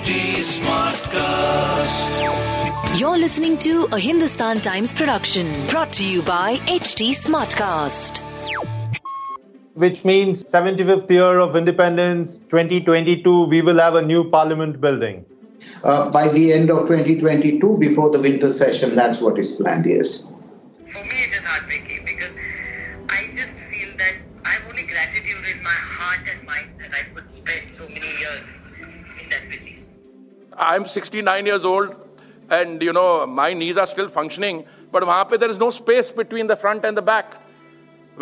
HT Smartcast. You're listening to a Hindustan Times production brought to you by HT Smartcast. Which means 75th year of independence, 2022, we will have a new parliament building. Uh, by the end of 2022, before the winter session, that's what is planned, yes. For me, it is heartbreaking because I just feel that I have only gratitude in my heart and mind that I could spend so many years in that building. I'm 69 years old and you know my knees are still functioning but wahan there is no space between the front and the back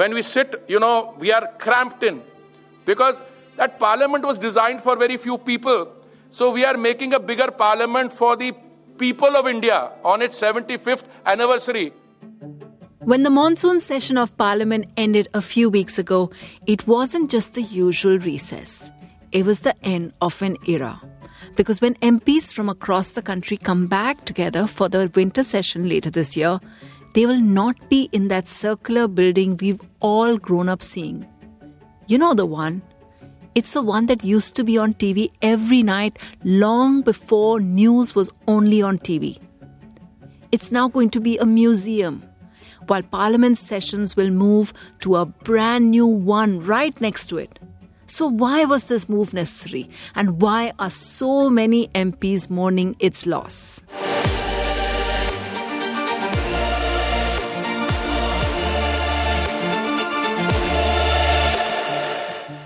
when we sit you know we are cramped in because that parliament was designed for very few people so we are making a bigger parliament for the people of india on its 75th anniversary when the monsoon session of Parliament ended a few weeks ago, it wasn't just the usual recess. It was the end of an era. Because when MPs from across the country come back together for the winter session later this year, they will not be in that circular building we've all grown up seeing. You know the one. It's the one that used to be on TV every night long before news was only on TV. It's now going to be a museum while Parliament sessions will move to a brand new one right next to it. So, why was this move necessary? And why are so many MPs mourning its loss?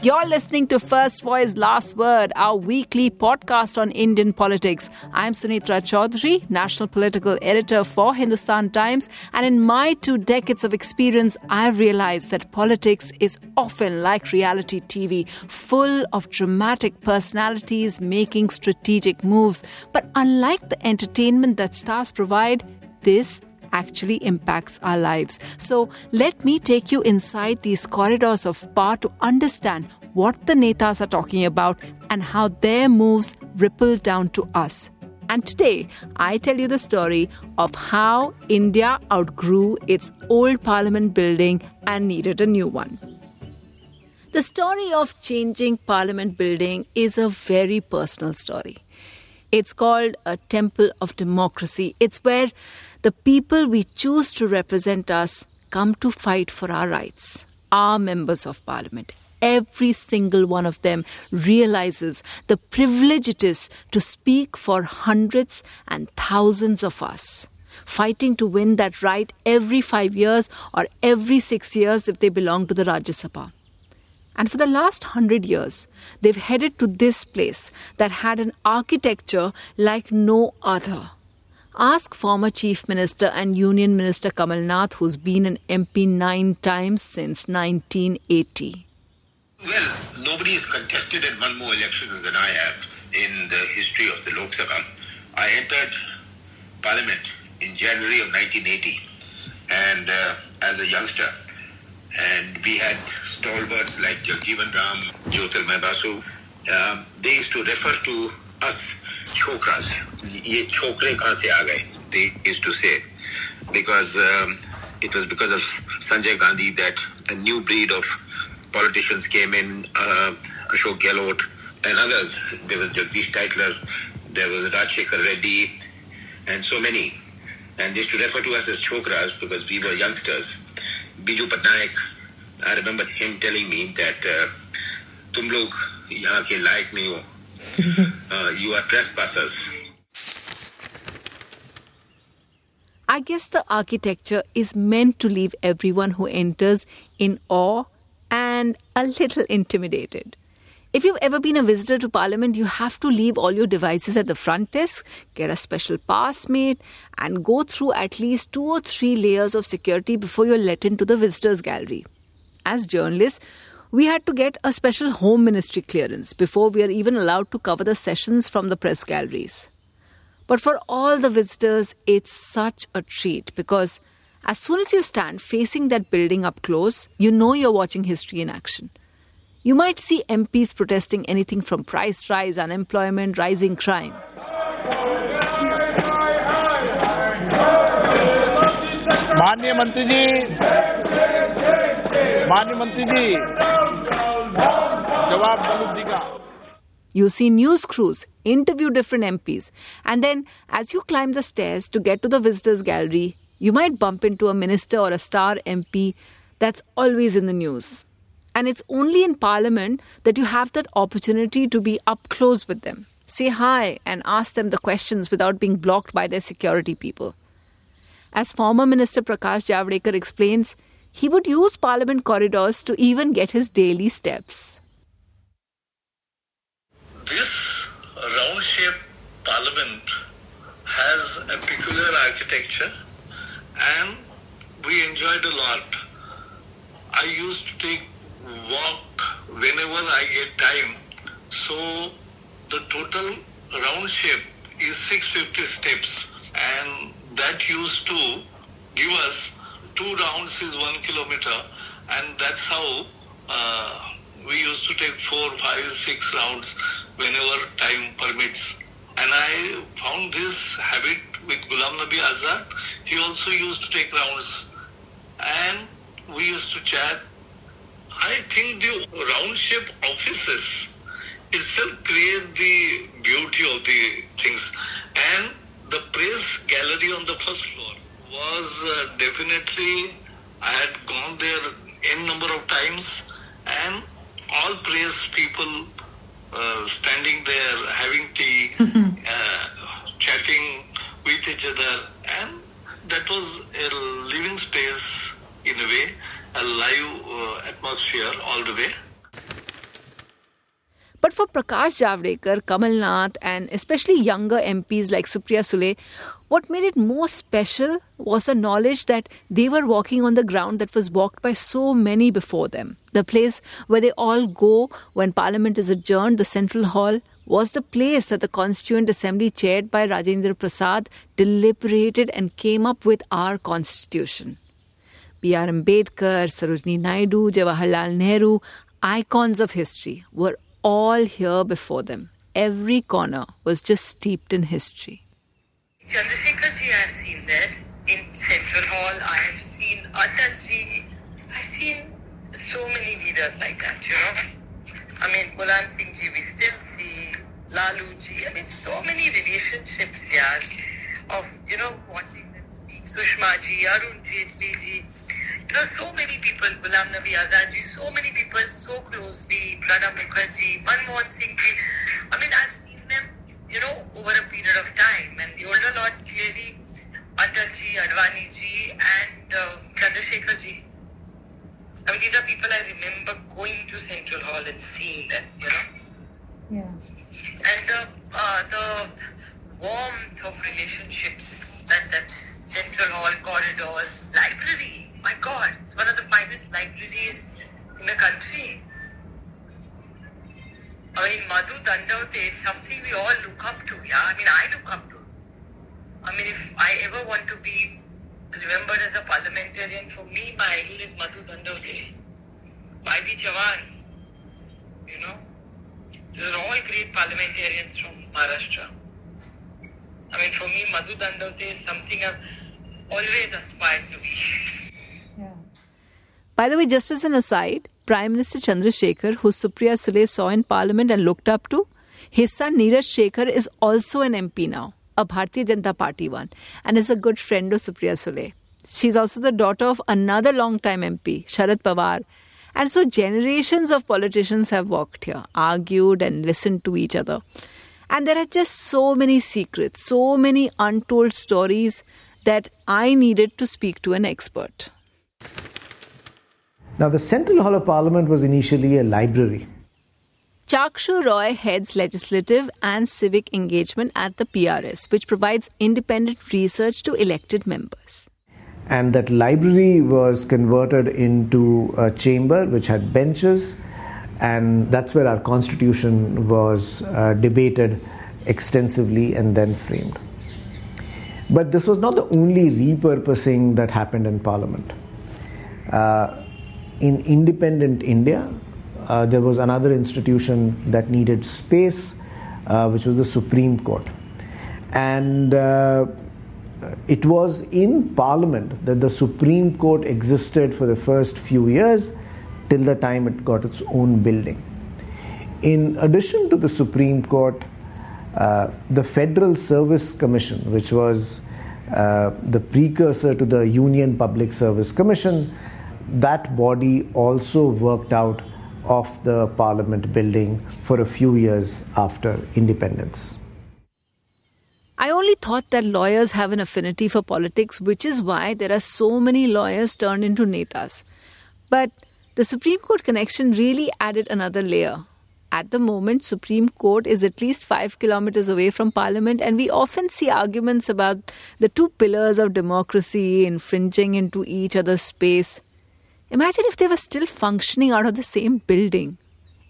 You're listening to First Voice Last Word, our weekly podcast on Indian politics. I'm Sunetra Choudhury, National Political Editor for Hindustan Times. And in my two decades of experience, I've realized that politics is often like reality TV, full of dramatic personalities making strategic moves. But unlike the entertainment that stars provide, this actually impacts our lives. So let me take you inside these corridors of power to understand what the Netas are talking about and how their moves ripple down to us. And today, I tell you the story of how India outgrew its old parliament building and needed a new one. The story of changing parliament building is a very personal story. It's called a temple of democracy. It's where the people we choose to represent us come to fight for our rights, our members of parliament. Every single one of them realizes the privilege it is to speak for hundreds and thousands of us fighting to win that right every five years or every six years if they belong to the Rajya Sabha. And for the last hundred years, they've headed to this place that had an architecture like no other. Ask former Chief Minister and Union Minister Kamal Nath, who's been an MP nine times since 1980. Well, nobody has contested and won more elections than I have in the history of the Lok Sabha. I entered Parliament in January of 1980 and uh, as a youngster. And we had stalwarts like Jagjeevan Ram, Jyotirmoy Basu. Um, they used to refer to us chokras, ye chokre kahan se aa? They used to say because um, it was because of Sanjay Gandhi that a new breed of politicians came in, uh, Ashok Gehlot and others. There was Jagdish Tytler, there was Rajshekhar Reddy, and so many. And they used to refer to us as chokras because we were youngsters. Biju Patnaik, I remember him telling me that uh, तुम लोग यहाँ के लायक नहीं हो uh, you are trespassers. I guess the architecture is meant to leave everyone who enters in awe and a little intimidated. If you've ever been a visitor to Parliament, you have to leave all your devices at the front desk, get a special pass made, and go through at least two or three layers of security before you're let into the visitors' gallery. As journalists, we had to get a special Home Ministry clearance before we are even allowed to cover the sessions from the press galleries. But for all the visitors, it's such a treat because as soon as you stand facing that building up close, you know you're watching history in action. You might see MPs protesting anything from price rise, unemployment, rising crime. माननीय मंत्री जी माननीय मंत्री जी जवाब दलूद जी का You see news crews interview different MPs, and then as you climb the stairs to get to the visitors gallery, you might bump into a minister or a star MP that's always in the news. And it's only in Parliament that you have that opportunity to be up close with them, say hi, and ask them the questions without being blocked by their security people. As former Minister Prakash Javadekar explains, he would use Parliament corridors to even get his daily steps. This round shaped parliament has a peculiar architecture and we enjoyed a lot. I used to take walk whenever I get time. So the total round shape is 650 steps and that used to give us two rounds is one kilometer and that's how uh, we used to take four, five, six rounds whenever time permits. And I found this habit with Ghulam Nabi Azad. He also used to take rounds and we used to chat. I think the round shape offices itself create the beauty of the things. And the press gallery on the first floor was uh, definitely, I had gone there n number of times and all press people uh, standing there having tea, uh, chatting with each other, and that was a living space in a way, a live uh, atmosphere all the way. But for Prakash Javadekar, Kamal Nath, and especially younger MPs like Supriya Sule, what made it more special was the knowledge that they were walking on the ground that was walked by so many before them. The place where they all go when Parliament is adjourned, the Central Hall, was the place that the Constituent Assembly, chaired by Rajendra Prasad, deliberated and came up with our Constitution. B.R. Ambedkar, Sarojini Naidu, Jawaharlal Nehru, icons of history, were all here before them. Every corner was just steeped in history. Chandrasekhar ji I have seen there in Central Hall. I have seen Atal ji. I've seen so many leaders like that, you know. I mean, Mulayam Singh ji, we still see Lalu ji. I mean, so many relationships, yeah, of, you know, watching them speak. Sushma ji, Arun Jaitley ji. You know, so many people, Ghulam Nabi Azad ji, so many people so closely, Pranab Mukherjee, Manmohan Singh ji. I mean, I've seen them, you know, over a period of time. And the older lot, clearly, Atal ji, Advani ji, and uh, Chandrasekhar ji. I mean, these are people I remember going to Central Hall and seeing them, you know. And the, uh, the warmth of relationships that that Central Hall corridors, library, my God, it's one of the finest libraries in the country. I mean, Madhu Dandavate is something we all look up to, yeah? I mean, I look up to. I mean, I want to be remembered as a parliamentarian, for me, my idol is Madhu Dandavate. Y.B. Chavan, you know? These are all great parliamentarians from Maharashtra. I mean, for me, Madhu Dandavate is something I've always aspired to be. By the way, just as an aside, Prime Minister Chandrasekhar, who Supriya Sule saw in Parliament and looked up to, his son Neeraj Shekhar is also an MP now, a Bharatiya Janata Party one, and is a good friend of Supriya Sule. She's also the daughter of another long-time MP, Sharad Pawar. And so generations of politicians have walked here, argued and listened to each other. And there are just so many secrets, so many untold stories that I needed to speak to an expert. Now, the Central Hall of Parliament was initially a library. Chakshu Roy heads legislative and civic engagement at the PRS, which provides independent research to elected members. And that library was converted into a chamber which had benches, and that's where our constitution was uh, debated extensively and then framed. But this was not the only repurposing that happened in Parliament. Uh, in independent India, uh, there was another institution that needed space, uh, which was the Supreme Court. And uh, it was in Parliament that the Supreme Court existed for the first few years till the time it got its own building. In addition to the Supreme Court, uh, the Federal Service Commission, which was uh, the precursor to the Union Public Service Commission, that body also worked out of the Parliament building for a few years after independence. I only thought that lawyers have an affinity for politics, which is why there are so many lawyers turned into netas. But the Supreme Court connection really added another layer. At the moment, Supreme Court is at least 5 kilometers away from Parliament and we often see arguments about the two pillars of democracy infringing into each other's space. Imagine if they were still functioning out of the same building.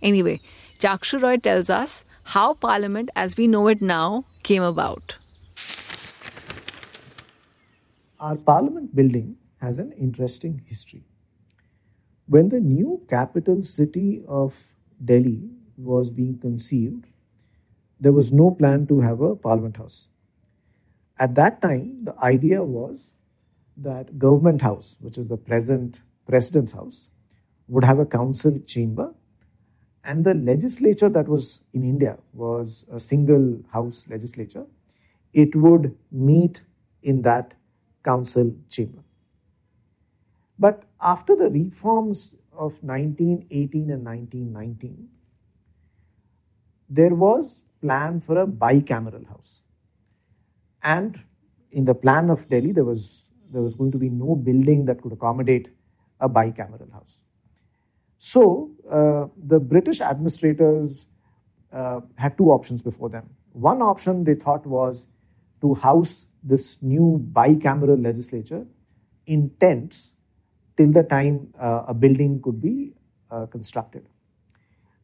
Anyway, Chakshu Roy tells us how Parliament as we know it now came about. Our Parliament building has an interesting history. When the new capital city of Delhi was being conceived, there was no plan to have a Parliament House. At that time, the idea was that Government House, which is the present President's House, would have a council chamber, and the legislature that was in India was a single house legislature. It would meet in that council chamber. But after the reforms of 1918 and 1919, there was plan for a bicameral house. And in the plan of Delhi, there was, there was going to be no building that could accommodate a bicameral house. So uh, the British administrators uh, had two options before them. One option they thought was to house this new bicameral legislature in tents till the time uh, a building could be uh, constructed.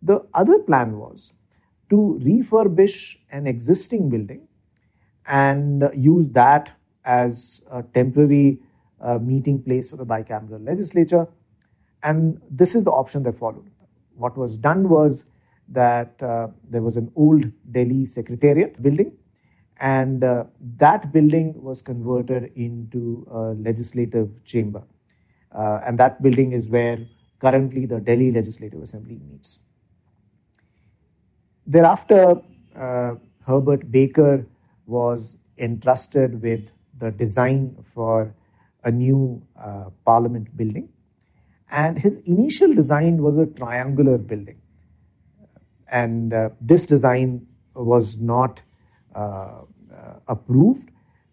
The other plan was to refurbish an existing building and use that as a temporary uh, meeting place for the bicameral legislature. And this is the option that followed. What was done was that uh, there was an old Delhi Secretariat building, and uh, that building was converted into a legislative chamber. Uh, and that building is where currently the Delhi Legislative Assembly meets. Thereafter, uh, Herbert Baker was entrusted with the design for a new uh, parliament building. And his initial design was a triangular building. And uh, this design was not uh, uh, approved,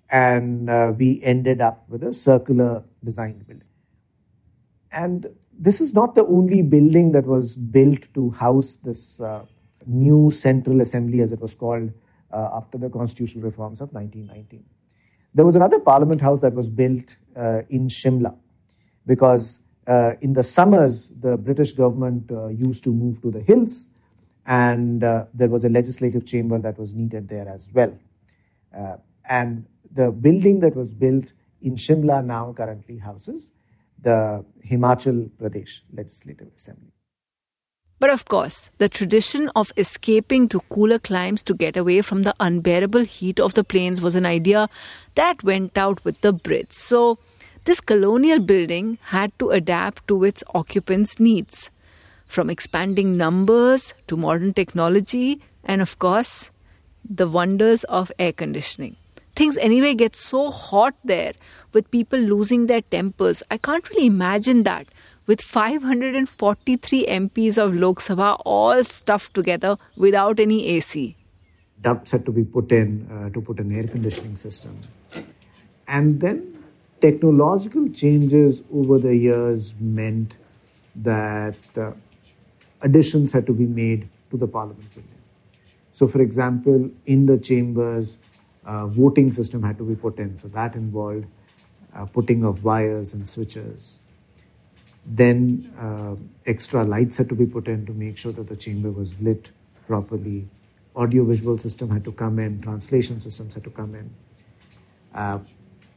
and uh, we ended up with a circular designed building. And this is not the only building that was built to house this new Central Assembly, as it was called uh, after the constitutional reforms of 1919. There was another Parliament House that was built uh, in Shimla because uh, in the summers the British government uh, used to move to the hills and uh, there was a legislative chamber that was needed there as well. Uh, and the building that was built in Shimla now currently houses the Himachal Pradesh Legislative Assembly. But of course, the tradition of escaping to cooler climes to get away from the unbearable heat of the plains was an idea that went out with the Brits. So, this colonial building had to adapt to its occupants' needs. From expanding numbers to modern technology, and of course, the wonders of air conditioning. Things anyway get so hot there with people losing their tempers. I can't really imagine that with 543 MPs of Lok Sabha all stuffed together without any AC. Ducts had to be put in uh, to put an air conditioning system. And then technological changes over the years meant that uh, additions had to be made to the parliament building. So, for example, in the chambers, uh, voting system had to be put in. So that involved uh, putting of wires and switches. Then uh, extra lights had to be put in to make sure that the chamber was lit properly. Audio visual system had to come in, translation systems had to come in. Uh,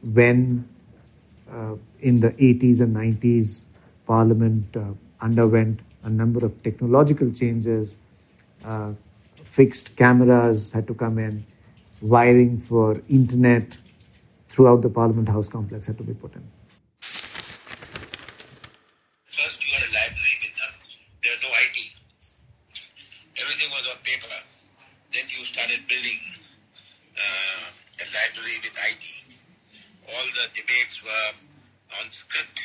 when in the 80s and 90s, Parliament uh, underwent a number of technological changes, uh, fixed cameras had to come in, wiring for internet throughout the Parliament House complex had to be put in. First, you had a library with none. There was no IT. Everything paper. Then you started building uh, a library with IT. All the debates were on script,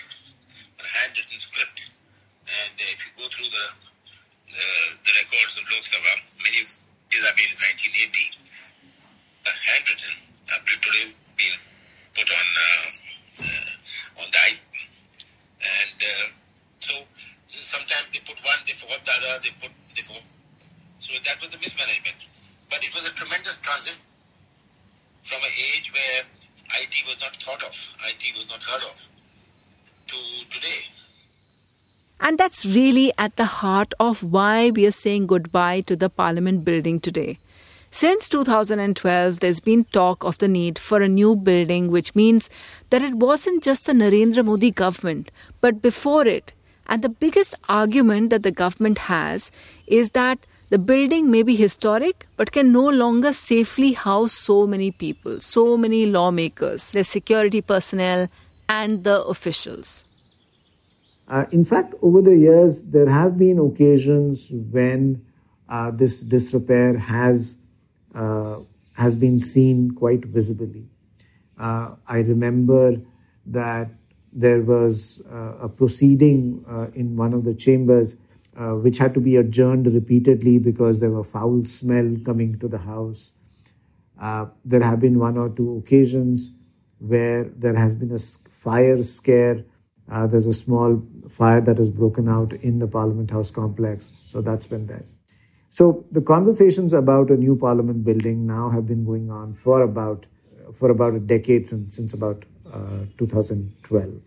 on handwritten script. And uh, if you go through the, the, the records of Lok Sabha, many of these have been in 1980, uh, handwritten, up to today been put on uh, uh, on the IP. And uh, so, so sometimes they put one, they forgot the other, they put, they forgot. So that was a mismanagement. But it was a tremendous transition from an age where IT was not thought of, IT was not heard of, to today. And that's really at of why we are saying goodbye to the Parliament building today. Since 2012, there's been talk of the need for a new building, which means that it wasn't just the Narendra Modi government, but before it. And the biggest argument that the government has is that the building may be historic, but can no longer safely house so many people, so many lawmakers, the security personnel, and the officials. Uh, in fact, over the years, there have been occasions when uh, this disrepair has uh, has been seen quite visibly. Uh, I remember that there was uh, a proceeding uh, in one of the chambers which had to be adjourned repeatedly because there were foul smell coming to the house. there have been one or two occasions where there has been a fire scare uh, there's a small fire that has broken out in the Parliament House complex, so that's been there. So the conversations about a new Parliament building now have been going on for about for about a decade since since about uh, 2012.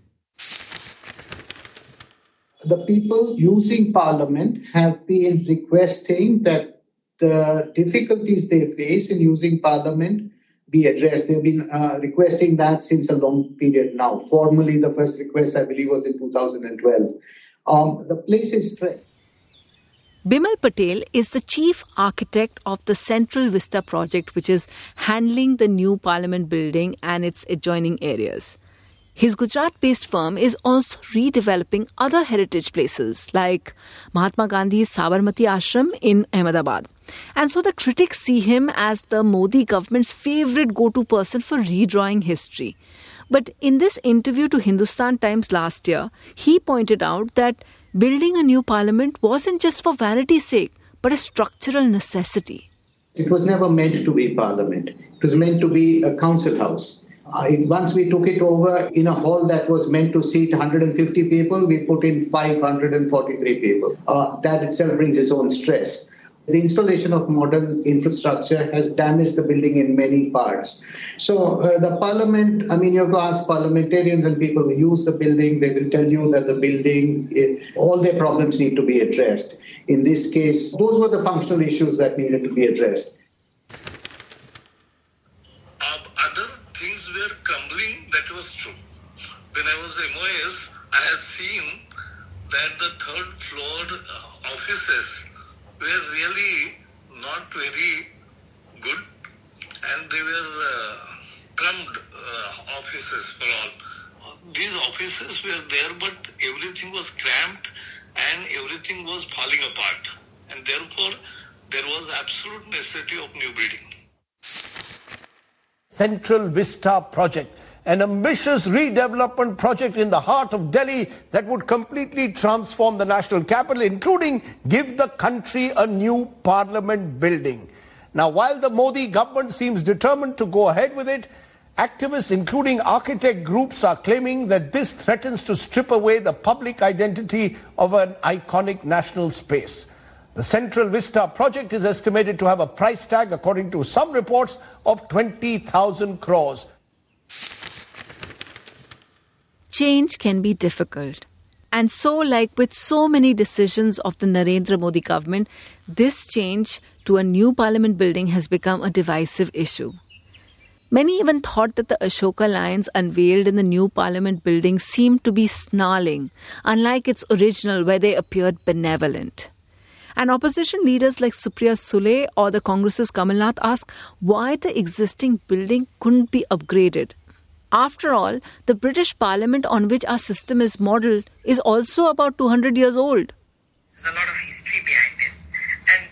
The people using Parliament have been requesting that the difficulties they face in using Parliament be addressed. They've been uh, requesting that since a long period now. Formally, the first request, I believe, was in 2012. Um, the place is stressed. Bimal Patel is the chief architect of the Central Vista project, which is handling the new parliament building and its adjoining areas. His Gujarat based firm is also redeveloping other heritage places like Mahatma Gandhi's Sabarmati Ashram in Ahmedabad. And so the critics see him as the Modi government's favorite go to person for redrawing history. But in this interview to Hindustan Times last year, he pointed out that building a new parliament wasn't just for vanity's sake, but a structural necessity. It was never meant to be parliament, it was meant to be a council house. Uh, once we took it over in a hall that was meant to seat 150 people, we put in 543 people. Uh, that itself brings its own stress. The installation of modern infrastructure has damaged the building in many parts. So, uh, the parliament, I mean, you have to ask parliamentarians and people who use the building, they will tell you that the building, all their problems need to be addressed. In this case, those were the functional issues that needed to be addressed. that the third floor uh, offices were really not very good and they were uh, crumbed uh, offices for all. These offices were there but everything was cramped and everything was falling apart and therefore there was absolute necessity of new building. Central Vista project an ambitious redevelopment project in the heart of Delhi that would completely transform the national capital, including give the country a new parliament building. Now, while the Modi government seems determined to go ahead with it, activists, including architect groups, are claiming that this threatens to strip away the public identity of an iconic national space. The Central Vista project is estimated to have a price tag, according to some reports, of 20,000 crores change can be difficult. And so, like with so many decisions of the Narendra Modi government, this change to a new parliament building has become a divisive issue. Many even thought that the Ashoka lions unveiled in the new parliament building seemed to be snarling, unlike its original, where they appeared benevolent. And opposition leaders like Supriya Sule or the Congress's Kamalnath ask why the existing building couldn't be upgraded after all, the British Parliament on which our system is modelled is also about 200 years old. There's a lot of history behind this. And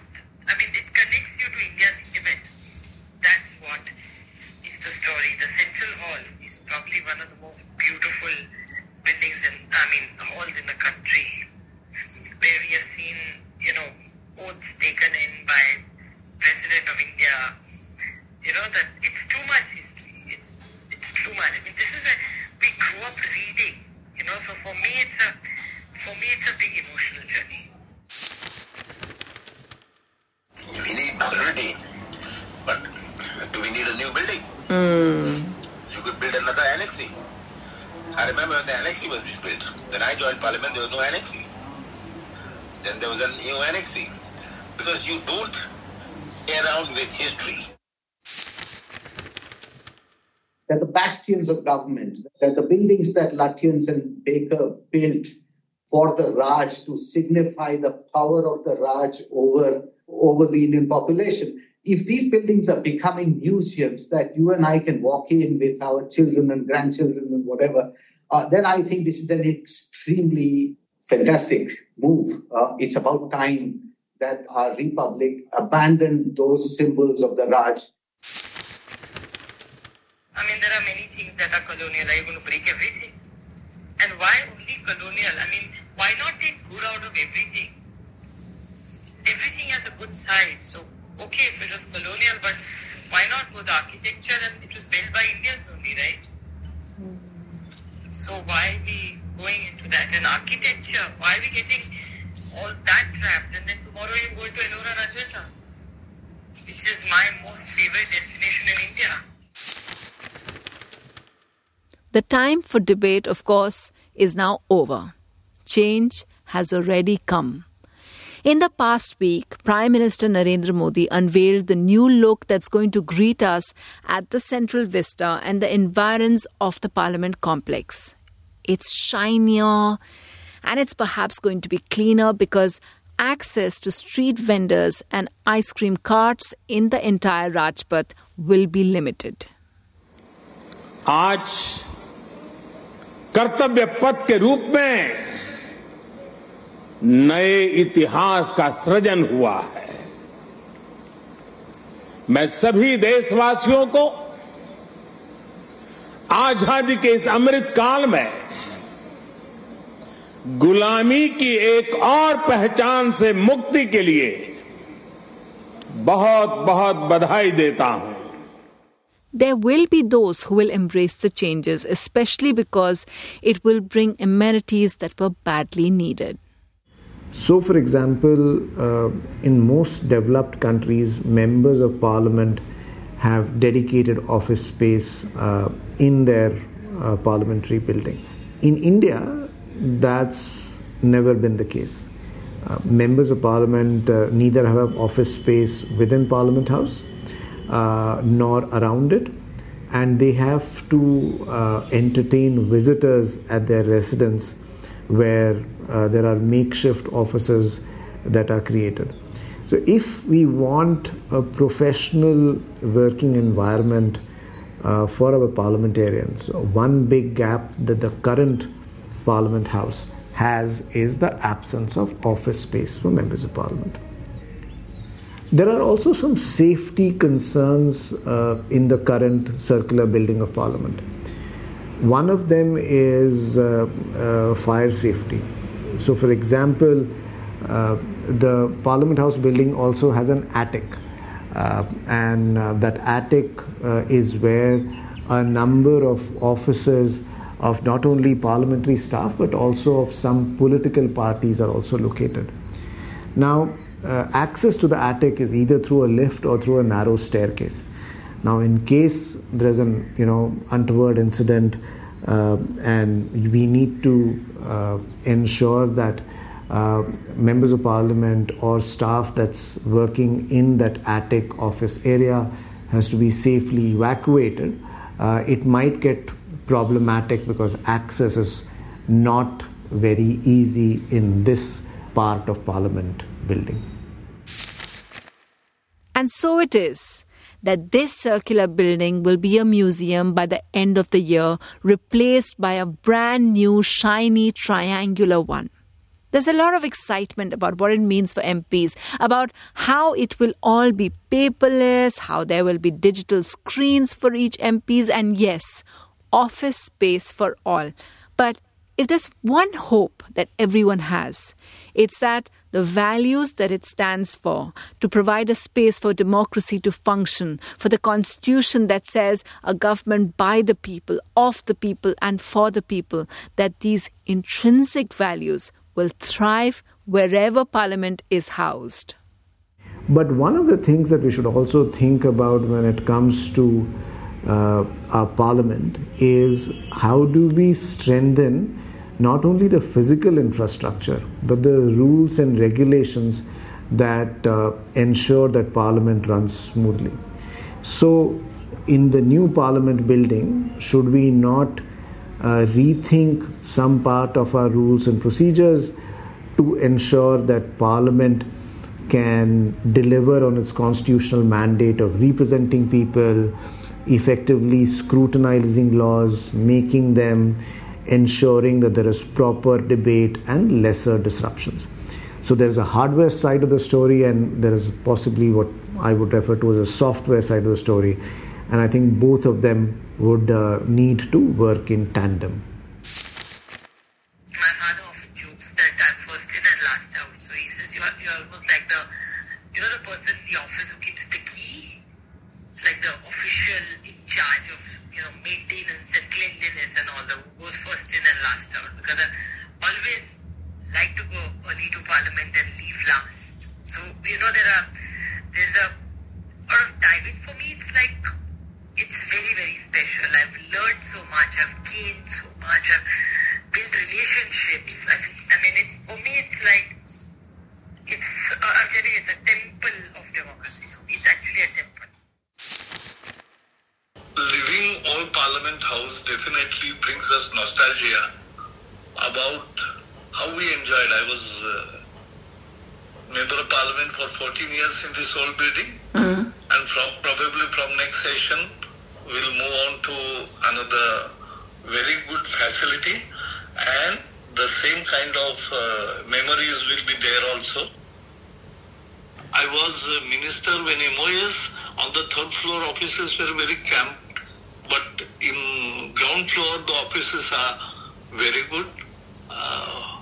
I mean, it annexing. I remember when the annexing was. When I joined parliament, there was no annexing. Then there was a new annexing. Because you don't around with history. They're the bastions of government. They're the buildings that Lutyens and Baker built for the Raj to signify the power of the Raj over, over the Indian population. If these buildings are becoming museums that you and I can walk in with our children and grandchildren and whatever, uh, then I think this is an extremely fantastic move. Uh, it's about time that our republic abandoned those symbols of the Raj I mean, there are many things that are colonial. Are you going to break everything? And why only colonial? I mean, why not take good out of everything? Everything has a good side. So, okay, if it was colonial, but why not with architecture? And it was built by Indians only, right? So why we going into that? And architecture, why are we getting all that trapped? And then tomorrow you go to Ellora Rajveta, which is my most favorite destination in India. The time for debate, of course, is now over. Change has already come. In the past week, Prime Minister Narendra Modi unveiled the new look that's going to greet us at the Central Vista and the environs of the Parliament complex. It's shinier and it's perhaps going to be cleaner because access to street vendors and ice cream carts in the entire Rajpath will be limited. कर्तव्य पथ के रूप में नए इतिहास का सृजन हुआ है। मैं सभी देशवासियों को आज़ादी के इस अमृत काल में गुलामी की एक और पहचान से मुक्ति के लिए बहुत बहुत बधाई देता हूँ। There will be those who will embrace the changes, especially because it will bring amenities that were badly needed. So, for example, uh, in most developed countries, members of parliament have dedicated office space uh, in their uh, parliamentary building. In India, that's never been the case. Uh, members of parliament uh, neither have office space within Parliament House nor around it, and they have to entertain visitors at their residence where uh, there are makeshift offices that are created. So, if we want a professional working environment uh, for our parliamentarians, one big gap that the current Parliament House has is the absence of office space for members of parliament. There are also some safety concerns uh, in the current circular building of parliament. One of them is uh, uh, fire safety. So, for example, uh, the Parliament House building also has an attic, uh, and uh, that attic is where a number of offices of not only parliamentary staff but also of some political parties are also located. Now, access to the attic is either through a lift or through a narrow staircase. Now, in case there is an you know untoward incident, uh, and we need to uh, ensure that uh, members of parliament or staff that's working in that attic office area has to be safely evacuated. Uh, it might get problematic because access is not very easy in this part of parliament building. And so it is that this circular building will be a museum by the end of the year, replaced by a brand new, shiny, triangular one. There's a lot of excitement about what it means for MPs, about how it will all be paperless, how there will be digital screens for each MPs, and yes, office space for all. But if there's one hope that everyone has, it's that the values that it stands for, to provide a space for democracy to function, for the constitution that says a government by the people, of the people, and for the people, that these intrinsic values will thrive wherever parliament is housed. But one of the things that we should also think about when it comes to uh, our parliament is how do we strengthen not only the physical infrastructure but the rules and regulations that uh, ensure that parliament runs smoothly. So, in the new parliament building, should we not uh, rethink some part of our rules and procedures to ensure that parliament can deliver on its constitutional mandate of representing people, effectively scrutinizing laws, making them, ensuring that there is proper debate and lesser disruptions. So there's a hardware side of the story, and there is possibly what I would refer to as a software side of the story. And I think both of them would uh, need to work in tandem. Parliament House definitely brings us nostalgia about how we enjoyed. I was uh, member of Parliament for 14 years in this old building, mm-hmm. and from probably from next session we'll move on to another very good facility, and the same kind of uh, memories will be there also. I was a minister when MOS on the third floor offices were very cramped but in ground floor, the offices are very good. Uh,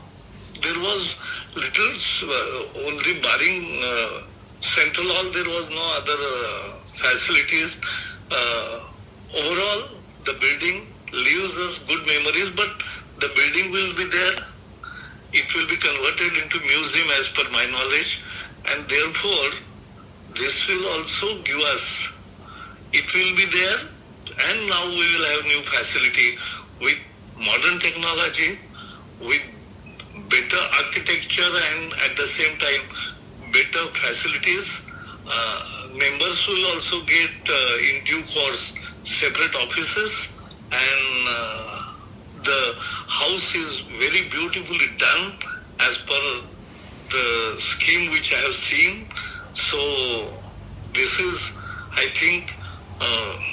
there was little, uh, only barring uh, central hall, there was no other uh, facilities. Uh, overall, the building leaves us good memories, but the building will be there. It will be converted into museum as per my knowledge, and therefore, this will also give us. It will be there and now we will have new facility with modern technology, with better architecture and at the same time better facilities. Uh, members will also get uh, in due course separate offices and uh, the house is very beautifully done as per the scheme which I have seen. So this is, I think, uh,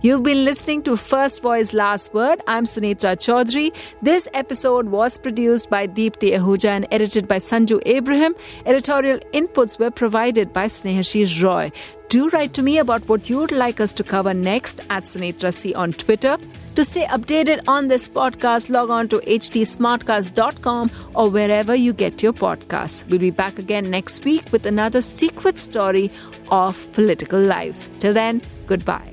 You've been listening to First Voice Last Word. I'm Sunetra Choudhury. This episode was produced by Deepti Ahuja and edited by Sanju Abraham. Editorial inputs were provided by Snehashish Roy. Do write to me about what you'd like us to cover next at Sunetra C on Twitter. To stay updated on this podcast, log on to htsmartcast.com or wherever you get your podcasts. We'll be back again next week with another secret story of political lives. Till then, goodbye.